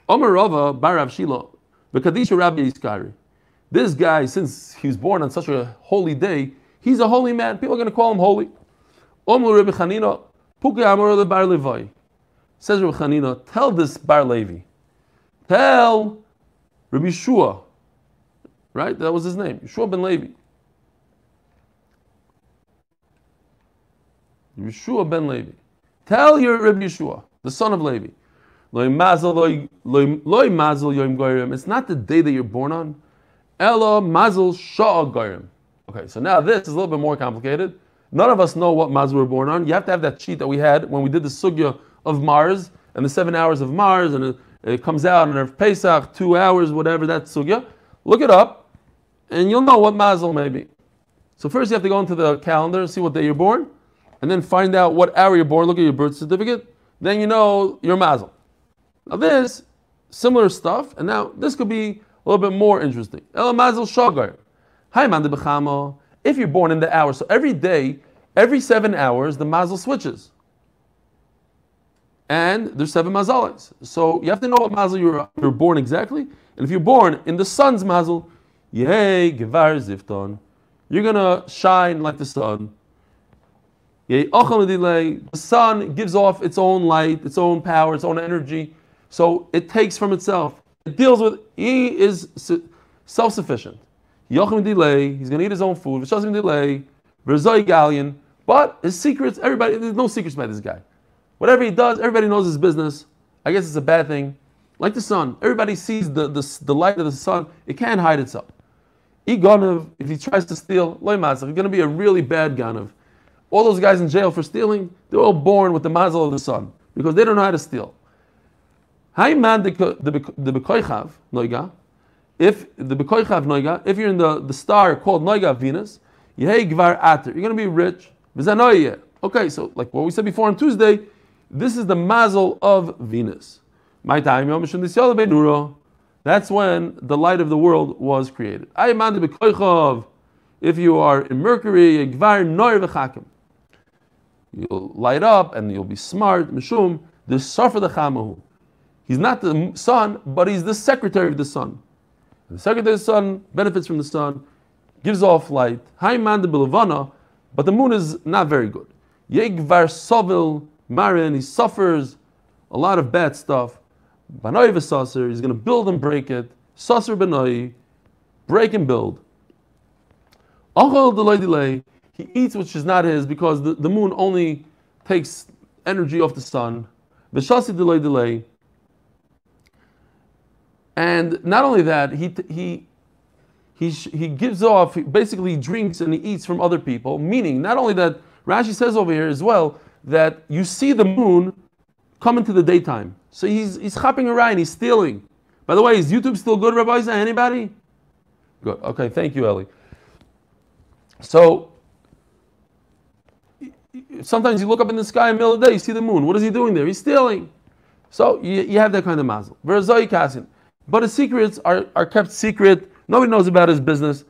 Omer Rava Barav Shilo, Bekadisha Rabbi Iskari. This guy, since he was born on such a holy day, he's a holy man. People are going to call him holy. Omer Rabbi Chanina, Puke Amor Bar Levai. Says Rabbi Chanina, tell this Bar Levi, tell Rabbi Shua, right? That was his name, Yeshua ben Levi. Yeshua ben Levi. Tell your Rabbi Yeshua, the son of Levi. It's not the day that you're born on. Ella mazel. Okay, so now this is a little bit more complicated. None of us know what mazel we're born on. You have to have that sheet that we had when we did the sugya of Mars and the seven hours of Mars, and it, it comes out on Pesach, two hours, whatever that sugya. Look it up, and you'll know what mazel may be. So first you have to go into the calendar and see what day you're born and then find out what hour you're born, look at your birth certificate, then you know your mazel. Now this, similar stuff, and now this could be a little bit more interesting. El mazel shagar. Hi man bechamo. If you're born in the hour, so every day, every seven hours, the mazel switches. And there's seven mazalas. So you have to know what mazel you're, you're born exactly. And if you're born in the sun's mazel, yay, gevar zifton, you're gonna shine like the sun. The sun gives off its own light, its own power, its own energy. So it takes from itself. It deals with, he is self sufficient. He's going to eat his own food. Gallion. But his secrets, everybody, there's no secrets about this guy. Whatever he does, everybody knows his business. I guess it's a bad thing. Like the sun, everybody sees the, the, the light of the sun. It can't hide itself. If he tries to steal, he's going to be a really bad ganav. All those guys in jail for stealing, they're all born with the mazel of the sun because they don't know how to steal. If the bekoichav noiga, if you're in the, the star called noiga Venus, gvar ater. You're going to be rich. Okay, so like what we said before on Tuesday, this is the mazel of Venus. My time That's when the light of the world was created. If you are in Mercury, gvar noir v'chakim you'll light up and you'll be smart. Mishum, the Sarfa the Chamahu. He's not the sun, but he's the secretary of the sun. The secretary of the sun benefits from the sun, gives off light. High man the Bilavana, but the moon is not very good. Yegvar Sovil Marin, he suffers a lot of bad stuff. Banoi v'saser, he's going to build and break it. Saser benoi, break and build. Achol delay delay, he eats which is not his because the, the moon only takes energy off the sun. V'shasi delay delay. And not only that, he, he, he, he gives off, basically he drinks and he eats from other people, meaning not only that, Rashi says over here as well, that you see the moon come into the daytime. So he's, he's hopping around, he's stealing. By the way, is YouTube still good, Rabbi? Anybody? Good. Okay, thank you, Eli. So sometimes you look up in the sky in the middle of the day, you see the moon. What is he doing there? He's stealing. So you, you have that kind of mazel. But his secrets are, are kept secret. Nobody knows about his business.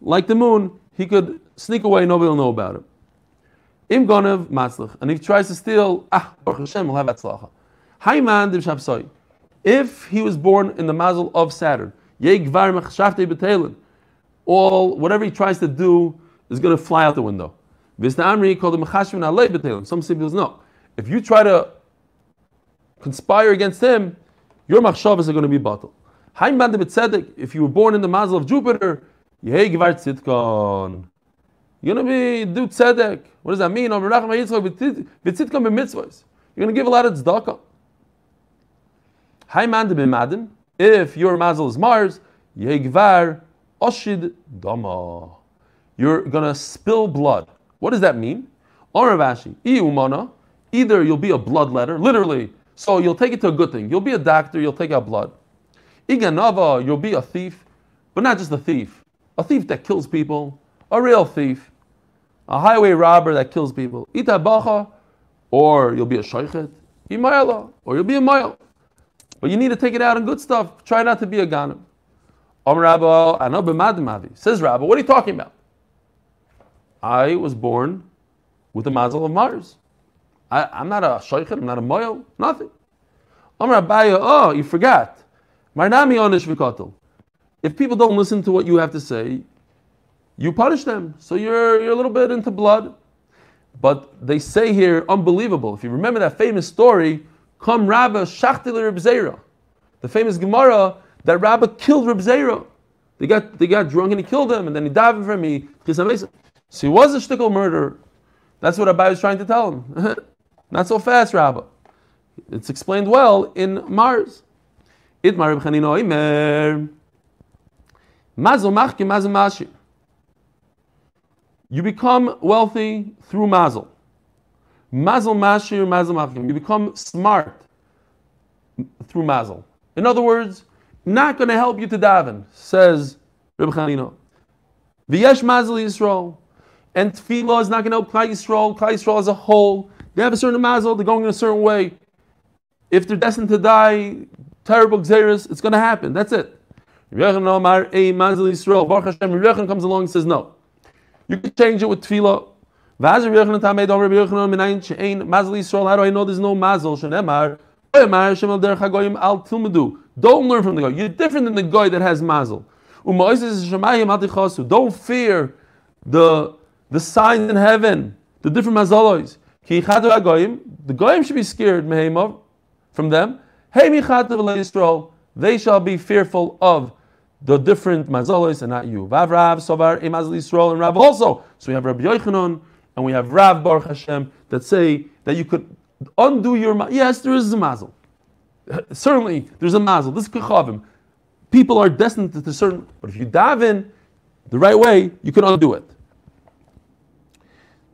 Like the moon, he could sneak away, nobody will know about it. Im gonev matzlach. And if he tries to steal, ah, Baruch Hashem will have atzlacha. Hayman If he was born in the mazel of Saturn, all whatever he tries to do is going to fly out the window. Visna called Alei B'Telim. Some say no. If you try to conspire against him, your machshavas are going to be bottled. Haim Bande B'Tzedek, if you were born in the mazel of Jupiter, Yehei Gvar Tzitkon. You're going to be do tzedek. What does that mean? You're going to give a lot of tzedakah. Hi man de If your mazel is Mars, yegvar oshid dama. You're going to spill blood. What does that mean? Oravashi, umana. Either you'll be a bloodletter, literally. So you'll take it to a good thing. You'll be a doctor. You'll take out blood. Iganava, you'll be a thief, but not just a thief. A thief that kills people. A real thief a highway robber that kills people. Ita or you'll be a shaychet. Imayala, or you'll be a mile. But you need to take it out on good stuff. Try not to be a ganim. Says Rabbi, what are you talking about? I was born with the mazel of Mars. I, am not a shaychet, I'm not a moil, nothing. Um Rabbi, oh, you forgot. If people don't listen to what you have to say, you punish them. So you're, you're a little bit into blood. But they say here, unbelievable. If you remember that famous story, come Rabba Shachtil Reb The famous Gemara that Rabba killed Reb Zera. They got, they got drunk and he killed him, and then he died for me. So he was a shtickle murderer. That's what Abai was trying to tell him. Not so fast, Rabba. It's explained well in Mars. Itmar Reb Chanino Imer. Mazel mazel. You become wealthy through mazel. Mazel mashir, mazel machim. You become smart through mazel. In other words, not going to help you to daven, says Reb Chanino. V'yesh mazel Yisrael. And tefillah is not going to help Klal Yisrael. Klal Yisrael as a whole. They have a certain mazel, they're going in a certain way. If they're destined to die, terrible xeris, it's going to happen. That's it. Hashem, comes along and says no. You can change it with tefillah. How do I know there's no mazel? Don't learn from the guy. You're different than the guy that has mazel. Don't fear the, the signs in heaven, the different mazalos. The goyim should be scared from them. They shall be fearful of the different mazalos and not you. Vav Rav, Sovar, Yisrael, and Rav also. So we have Rabbi Yochanan and we have Rav Baruch Hashem that say that you could undo your Yes, there is a mazel. Certainly, there's a mazel. This is kechavim. People are destined to certain, but if you dive in the right way, you can undo it.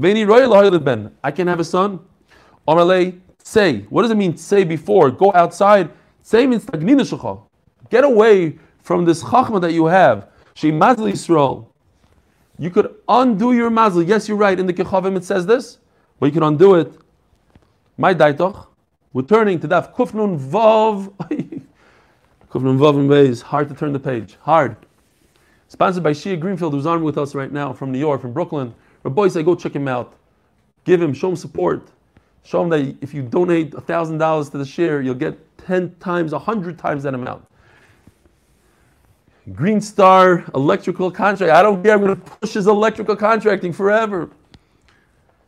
I can have a son. Say, what does it mean? Say before, go outside. Say means Get away from this chachma that you have, she mazli Yisrael, you could undo your mazli. Yes, you're right. In the Kechavim it says this, but you can undo it. My daitoch. We're turning to that Kufnun Vav. Kufnun Vav and Beis. Hard to turn the page. Hard. Sponsored by Shia Greenfield, who's on with us right now from New York, from Brooklyn. Rabbi say, go check him out. Give him, show him support. Show him that if you donate $1,000 to the share, you'll get 10 times, 100 times that amount. Green Star electrical contract. I don't care. I'm going to push his electrical contracting forever.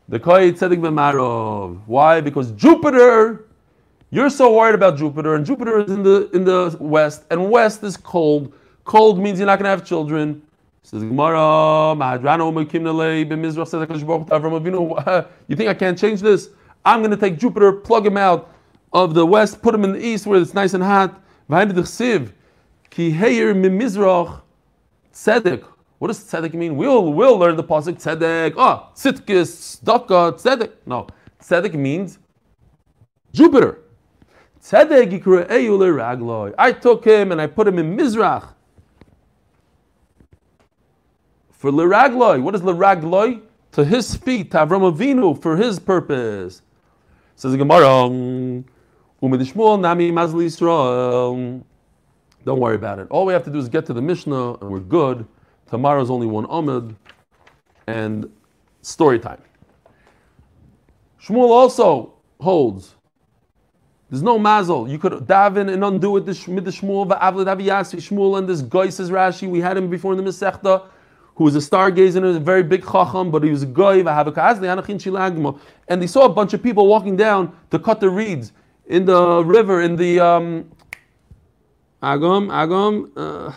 The Koyi Tzedek B'Marov. Why? Because Jupiter, you're so worried about Jupiter, and Jupiter is in the in the west, and west is cold. Cold means you're not going to have children. Says Gemara, You think I can't change this? I'm going to take Jupiter, plug him out of the west, put him in the east where it's nice and hot. Ki heir mimizrach tzedek. What does tzedek mean? We'll, we'll learn the pasuk tzedek. Ah, tzitkis, tzedakah, tzedek. No, tzedek means Jupiter. Tzedek. I took him and I put him in Mizrach. For liragloi, what is liragloi? to his feet, to Avram Avinu, for his purpose. Says the Gemara, Nami Mazli. Don't worry about it. All we have to do is get to the Mishnah and we're good. Tomorrow's only one Amud and story time. Shmuel also holds there's no mazel. You could daven and undo it the Shmuel aviyasi Shmuel and this guy says Rashi. We had him before in the Masechta, who was a stargazer and a very big chacham, but he was a guy and they saw a bunch of people walking down to cut the reeds in the river in the um, Agam Agam. Uh,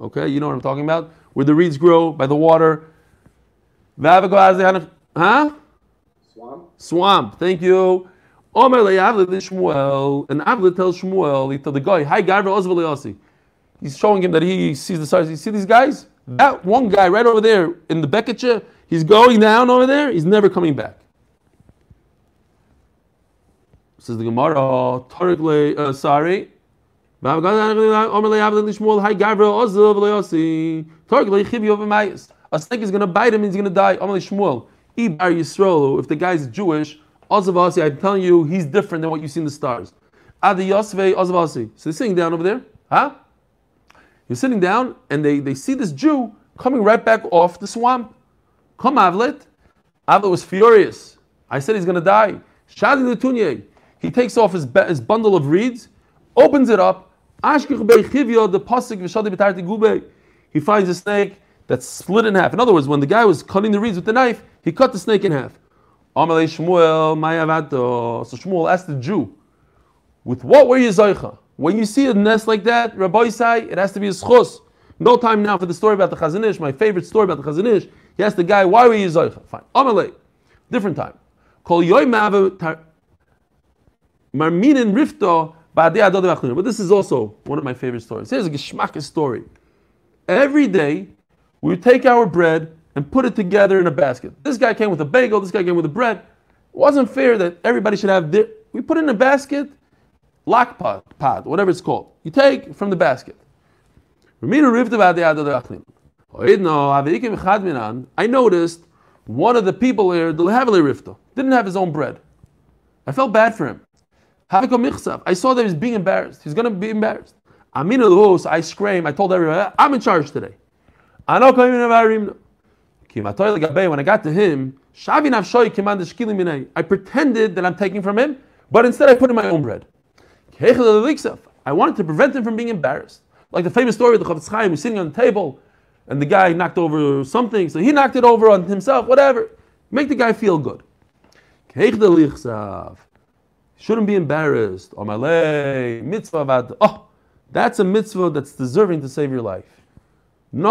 okay, you know what I'm talking about, where the reeds grow by the water. Huh? Swamp. Swamp. Thank you. Omer le'avle Shmuel, and Avle tells Shmuel, he told the guy, "Hi, Garver Ozvel He's showing him that he sees the stars. You see these guys? That one guy right over there in the Beketche, he's going down over there. He's never coming back. Says the Gemara, Tarik uh, sorry. A snake is going to bite him and he's going to die. Shmuel. If the guy is Jewish, Ozavasi, I'm telling you, he's different than what you see in the stars. Adi Yosve Ozavasi. So they're sitting down over there. Huh? You're sitting down and they, they see this Jew coming right back off the swamp. Come, Avlet. Avlet was furious. I said he's going to die. Shadi Letunye. He takes off his, his bundle of reeds, opens it up. the pasuk He finds a snake that's split in half. In other words, when the guy was cutting the reeds with the knife, he cut the snake in half. Amalei Shmuel, Mayavato. So Shmuel asked the Jew, with what were you Zaycha? When you see a nest like that, Rabbi say, it has to be a schus. No time now for the story about the Chazon Ish, my favorite story about the Chazon Ish. He asked the guy, why were you Zaycha? Fine. Amalei. Different time. Yoy Marminin Rifto, but this is also one of my favorite stories. Here's a Geshmaka story. Every day, we take our bread and put it together in a basket. This guy came with a bagel, this guy came with a bread. It wasn't fair that everybody should have. We put it in a basket, lock pot, pot, whatever it's called. You take from the basket. I noticed one of the people here, the didn't have his own bread. I felt bad for him. I saw that he's being embarrassed. He's going to be embarrassed. I scream. I told everyone, I'm in charge today. When I got to him, I pretended that I'm taking from him, but instead I put in my own bread. I wanted to prevent him from being embarrassed. Like the famous story of the Chofetz Chaim was sitting on the table and the guy knocked over something, so he knocked it over on himself, whatever. Make the guy feel good. Shouldn't be embarrassed. Oh, oh, that's a mitzvah that's deserving to save your life. The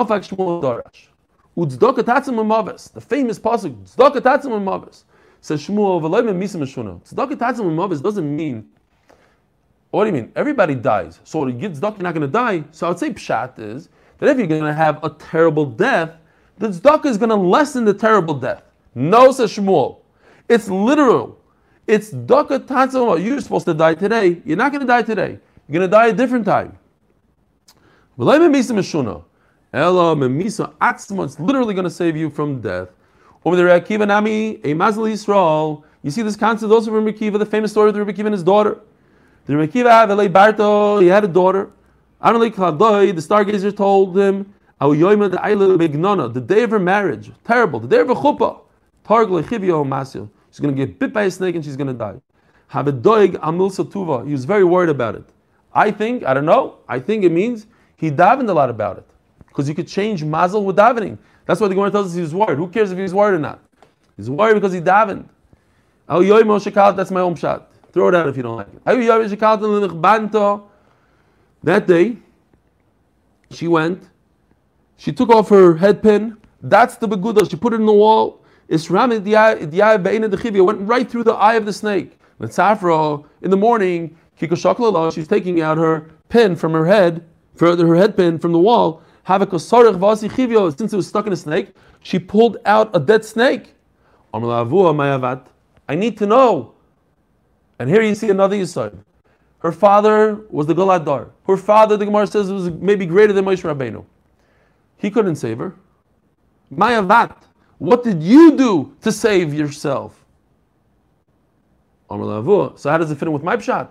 famous pasuk. Says Shmuel, doesn't mean, what do you mean? Everybody dies. So the Yitzdak, you're not going to die. So I would say pshat is that if you're going to have a terrible death, the tzedakah is going to lessen the terrible death. No, says Shmuel. It's literal. It's daka tatzim You're supposed to die today. You're not going to die today. You're going to die a different time. It's literally going to save you from death. You see this concept also from Rekiva, the famous story of the Rekiva and his daughter. The Rekiva Barto, he had a daughter. Amalei Kladoi, the stargazer told him, the day of her marriage, terrible, the day of her chuppah. She's going to get bit by a snake and she's going to die. Have a doig amil satuva. He was very worried about it. I think, I don't know, I think it means he davened a lot about it. Because you could change mazel with davening. That's why the Gemara tells us he was worried. Who cares if he's worried or not? He's worried because he davened. That's my own shot. Throw it out if you don't like it. That day, she went, she took off her head pin. That's the beguda. She put it in the wall. it's ramid the eye of the Isram went right through the eye of the snake. With Safra, in the morning, she's taking out her pin from her head, further her head pin from the wall, since it was stuck in a snake, she pulled out a dead snake. I need to know. And here you see another Yisod. Her father was the Galadar. Her father, the Gemara says, was maybe greater than Moshe Rabbeinu. He couldn't save her. Mayavat. What did you do to save yourself? So how does it fit in with my pshat?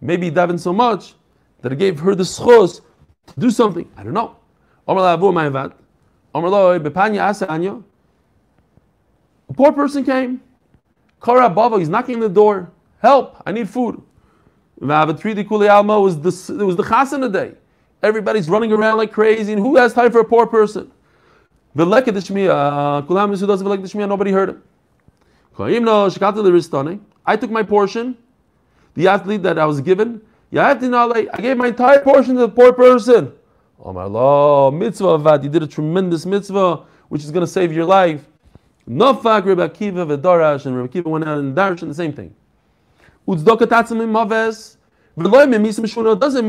Maybe he davened so much that it gave her the schos to do something. I don't know. A poor person came. Kara Bava, he's knocking on the door. Help, I need food. It was the, it was the chasana day. Everybody's running around like crazy, and who has time for a poor person? Nobody heard him. I took my portion, the athlete that I was given. I gave my entire portion to the poor person. Oh my Allah, mitzvah You did a tremendous mitzvah, which is going to save your life. And Rebbe Akiva went out and Darash, and the same thing. Doesn't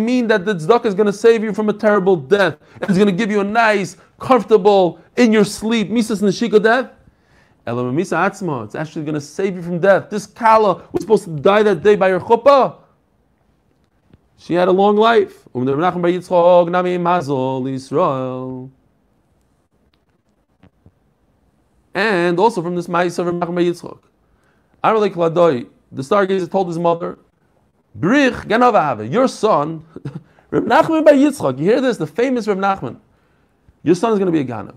mean that the tzedakah is going to save you from a terrible death. It's going to give you a nice, comfortable, in your sleep, misas neshika death. It's actually going to save you from death. This kala was supposed to die that day by her chuppah. She had a long life. U'm and also from this Ma'isa of Menachem Yitzchok. The stargazer told his mother, Brich Ganavave, your son, Reb Nachman by Yitzchak. You hear this? The famous Reb Nachman. Your son is going to be a Ganav.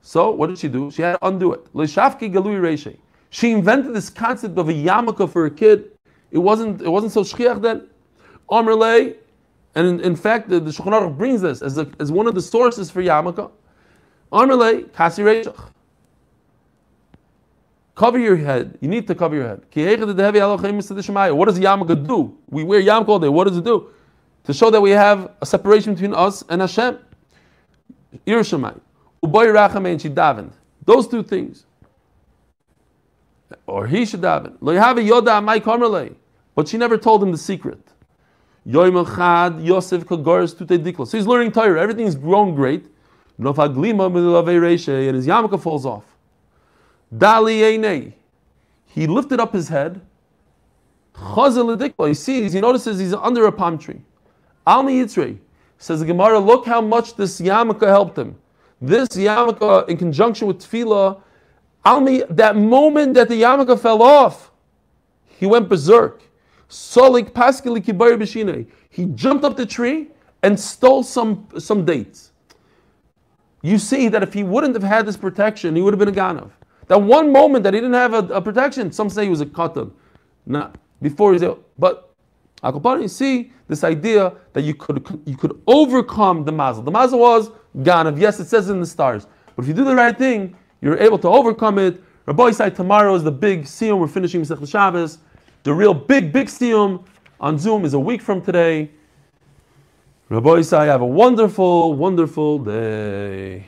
So what did she do? She had to undo it. Leishafki Galui Reishe. She invented this concept of a yarmulke for a kid. It wasn't, it wasn't so shchiach then. Amrle, and in, in, fact, the, the Shulchan brings this as, a, as one of the sources for yarmulke. Amrle, Kasi Reishach. Cover your head. You need to cover your head. What does yarmulke do? We wear yarmulke all day. What does it do? To show that we have a separation between us and Hashem. Yerushalayim. Uboy rachame and she davened. Those two things. Or he should daven. Lo have a yoda amai kamerle. But she never told him the secret. Yoim echad Yosef kagoris tute dikla. So he's learning Torah. Everything's grown great. Nofaglima milavei and his yarmulke falls off. Dali He lifted up his head. He sees, he notices he's under a palm tree. Almi Yitzrei says the Gemara, look how much this yarmulke helped him. This yarmulke, in conjunction with tefillah, Almi, that moment that the yarmulke fell off, he went berserk. Solik paskili kibayr b'shine. He jumped up the tree and stole some, some dates. You see that if he wouldn't have had this protection, he would have been a ganav. That one moment that he didn't have a, a protection, some say he was a katan. Not before he's ill. But Akopani, you see this idea that you could you could overcome the mazel. The mazel was ganav. Yes, it says in the stars. But if you do the right thing, you're able to overcome it. Rabbi said tomorrow is the big siyum. We're finishing Masech Shabbos. The real big, big siyum on Zoom is a week from today. Rabbosai, have a wonderful, wonderful day.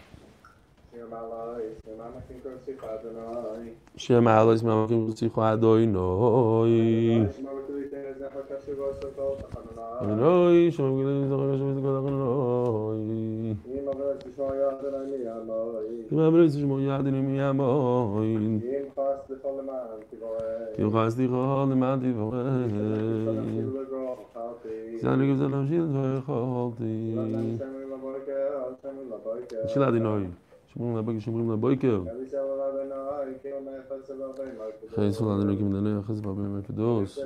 שמעל איז מען מוז זיין נוי. דיין אוי שמעל איז מען זאָל זיין אַ פאַרטשע גאַסט אַלטע פאַנדערן אין אוי שמיר ליב די דרך שויז גאַנץ אַן אוי ני מעגל צו זיין אַ יעדני מען אין נומען וויזש פון יעדני מען אין די גאַז די גאַן די מענדי וואָר זאלגע זאלגע זיין זיין חאלתי זאלגע זאלגע שמורים לבוקר, שמורים לבוקר. חייסו לנו אלוקים דנו יחס ברבים הקדוס.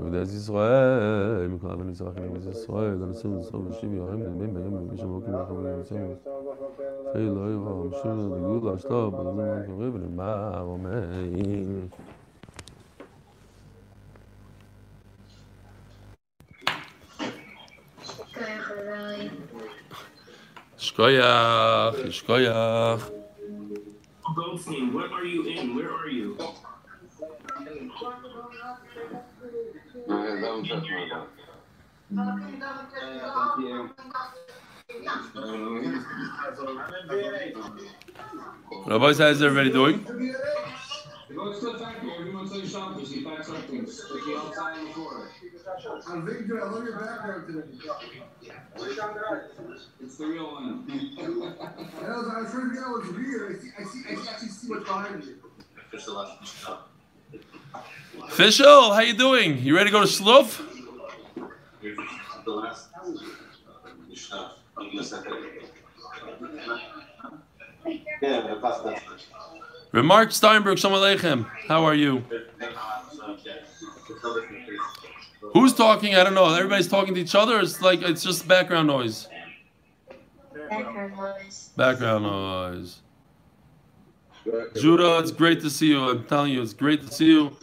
ובדי ישראל, מכל אבן יצרח אלוקים אז ישראל, דנסו ונסו ונשיב יורים דמים בהם ובגיש המוקים לכם ונמצאים. חי לא יבוא המשור לגיוד להשתור, בלזו מה קורה ולמה Shkoyach, Shkoyach. Goldstein, what are you in? Where are you? Rabbi is everybody doing? I'm I love your background today. It's the real one. I, was, trying to figure out what's weird. I see, I see, I actually see what's behind you. Fishel, how you doing? You ready to go to Sluf? The last Yeah, the past Remark Steinberg, Shalom Aleichem. How are you? Who's talking? I don't know. Everybody's talking to each other. It's like it's just background noise. Background noise. Background noise. Judah, it's great to see you. I'm telling you, it's great to see you.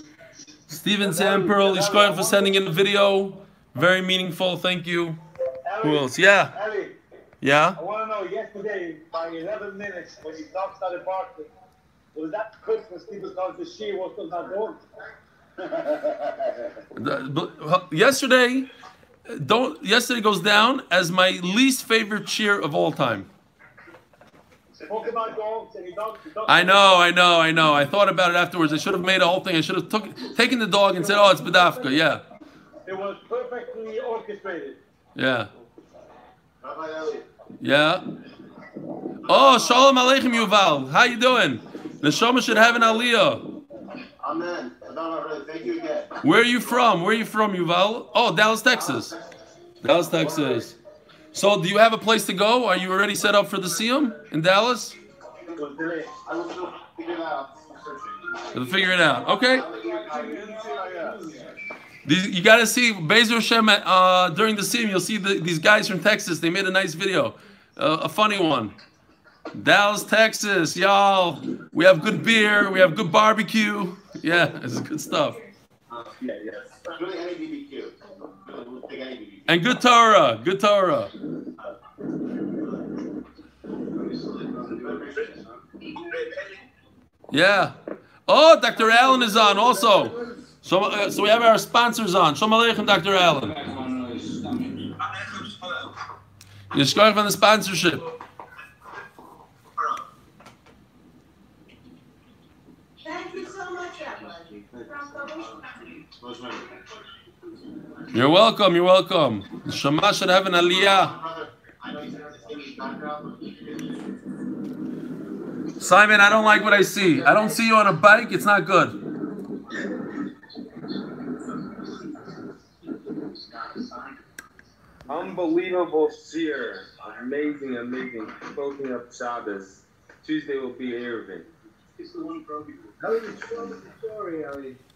Steven Samperl, Ishkoyan for sending in the video. Very meaningful. Thank you. Who else? Yeah. Yeah. I want to know yesterday, by 11 minutes, when your dog started barking, was that Christmas people called the she was still not dog? The- but, Yesterday, don't. Yesterday goes down as my least favorite cheer of all time. Spoke about dogs and your dog. your dog- I know, I know, I know. I thought about it afterwards. I should have made a whole thing. I should have took, taken the dog and said, "Oh, it's Bedafka." Yeah, It was perfectly orchestrated. yeah, yeah. Oh, Shalom Aleichem, Yuval. How you doing? Neshama should have an aliyah. Amen. No, no, brother, thank you again. Where are you from? Where are you from, Yuval? Oh, Dallas, Texas. Dallas, Texas. So, do you have a place to go? Are you already set up for the Siyum in Dallas? It was delayed. I will figure it out. I'm searching. We'll figure it out. Okay. You. These, you got to see Bezer Hashem uh, during the Siyum. You'll see the, these guys from Texas. They made a nice video, uh, a funny one. Dallas, Texas, y'all. We have good beer. We have good barbecue. Yeah, it's good stuff. Yeah, yeah. Really. And good Torah. Good Torah. Yeah. Oh, Dr. Allen is on also. So, uh, so we have our sponsors on. Shalom Aleichem, Dr. Allen. Yishkoich from the sponsorship. Thank you so much, Rabbi. Most members. You're welcome. You're welcome. Shema should have an aliyah. Brother, I know you said this thing is background, but Simon, I don't like what I see. I don't see you on a bike. It's not good. Unbelievable seer. Amazing, amazing. Closing up Shabbos. Tuesday will be Eruvin. What? what- Which one? Guys, are you getting the share? You just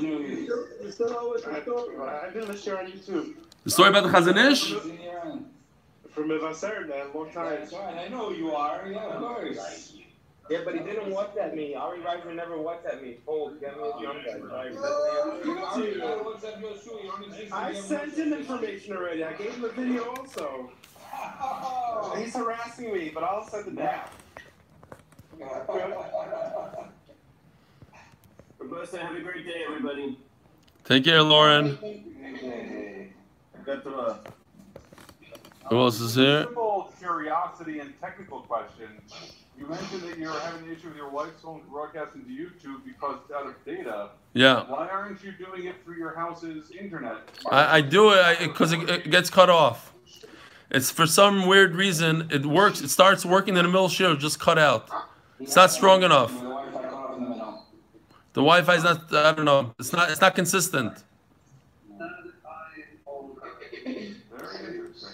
knew me. I've been on the show on The story about the Chazon Ish? Yeah. From Mevaser, man, long time. That's right. I know who you are. Yeah, of course. Yeah, but he didn't WhatsApp oh, me. Ari Reiser never WhatsApp me. Told, get me his number. Sorry, You but- already got what's up your shoe. You don't exist. I sent him information already. I gave him a video also. Oh. He's harassing me, but I'll send it back. Roberta, have a great day, everybody. Take care, Lauren. Uh, Who else is here? Simple curiosity and technical question. You mentioned that you're having an issue with your wife's phone broadcasting to YouTube because it's out of data. Yeah. Why aren't you doing it through your house's internet? I, I do it because it, it gets cut off. It's for some weird reason it works. It starts working in the middle share, just cut out. It's not strong enough. The Wi-Fi cut off in the middle. The Wi-Fi is not. I don't know. It's not. It's not consistent.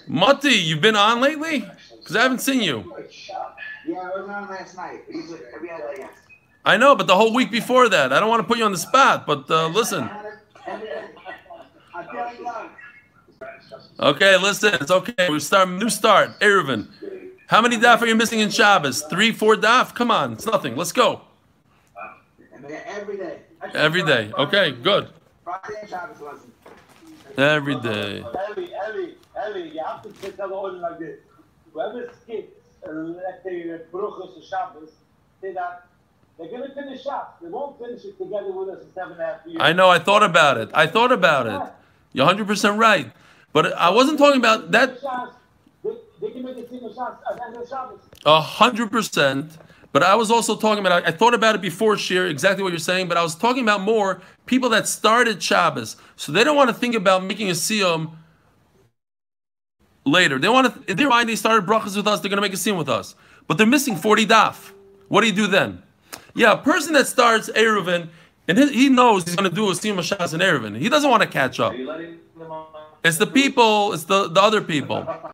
Mati, you've been on lately? Because I haven't seen you. Yeah, I was on last night. Day. I know, but the whole week before that, I don't want to put you on the spot. But uh, listen. I'm telling you, Okay, listen. It's okay. We start new start. Eruvin. How many daf are you missing in Shabbos? Three, four daf? Come on, it's nothing. Let's go. Every day. Every day. Okay, good. Friday and Shabbos lesson. Every day. Eli, Eli, Eli, you have to sit down all like this. Whoever skips, uh, let's say, uh, Bruchos or Shabbos, say that they're going to finish up. They won't finish it together with us in seven and a half years. I know. I thought about it. I thought about it. You're 100% right. But I wasn't talking about that They, they can make a single shot at the end of Shabbos. A hundred percent. But I was also talking about. I thought about it before, Shir, exactly what you're saying. But I was talking about more people that started Shabbos, so they don't want to think about making a siyum later. They want to. In their mind, they started brachas with us. They're going to make a siyum with us, but they're missing forty daf. What do you do then? Yeah, a person that starts Eruvin, and he, he knows he's going to do a siyum of Shabbos in Eruvin. He doesn't want to catch up. It's the people. It's the the other people.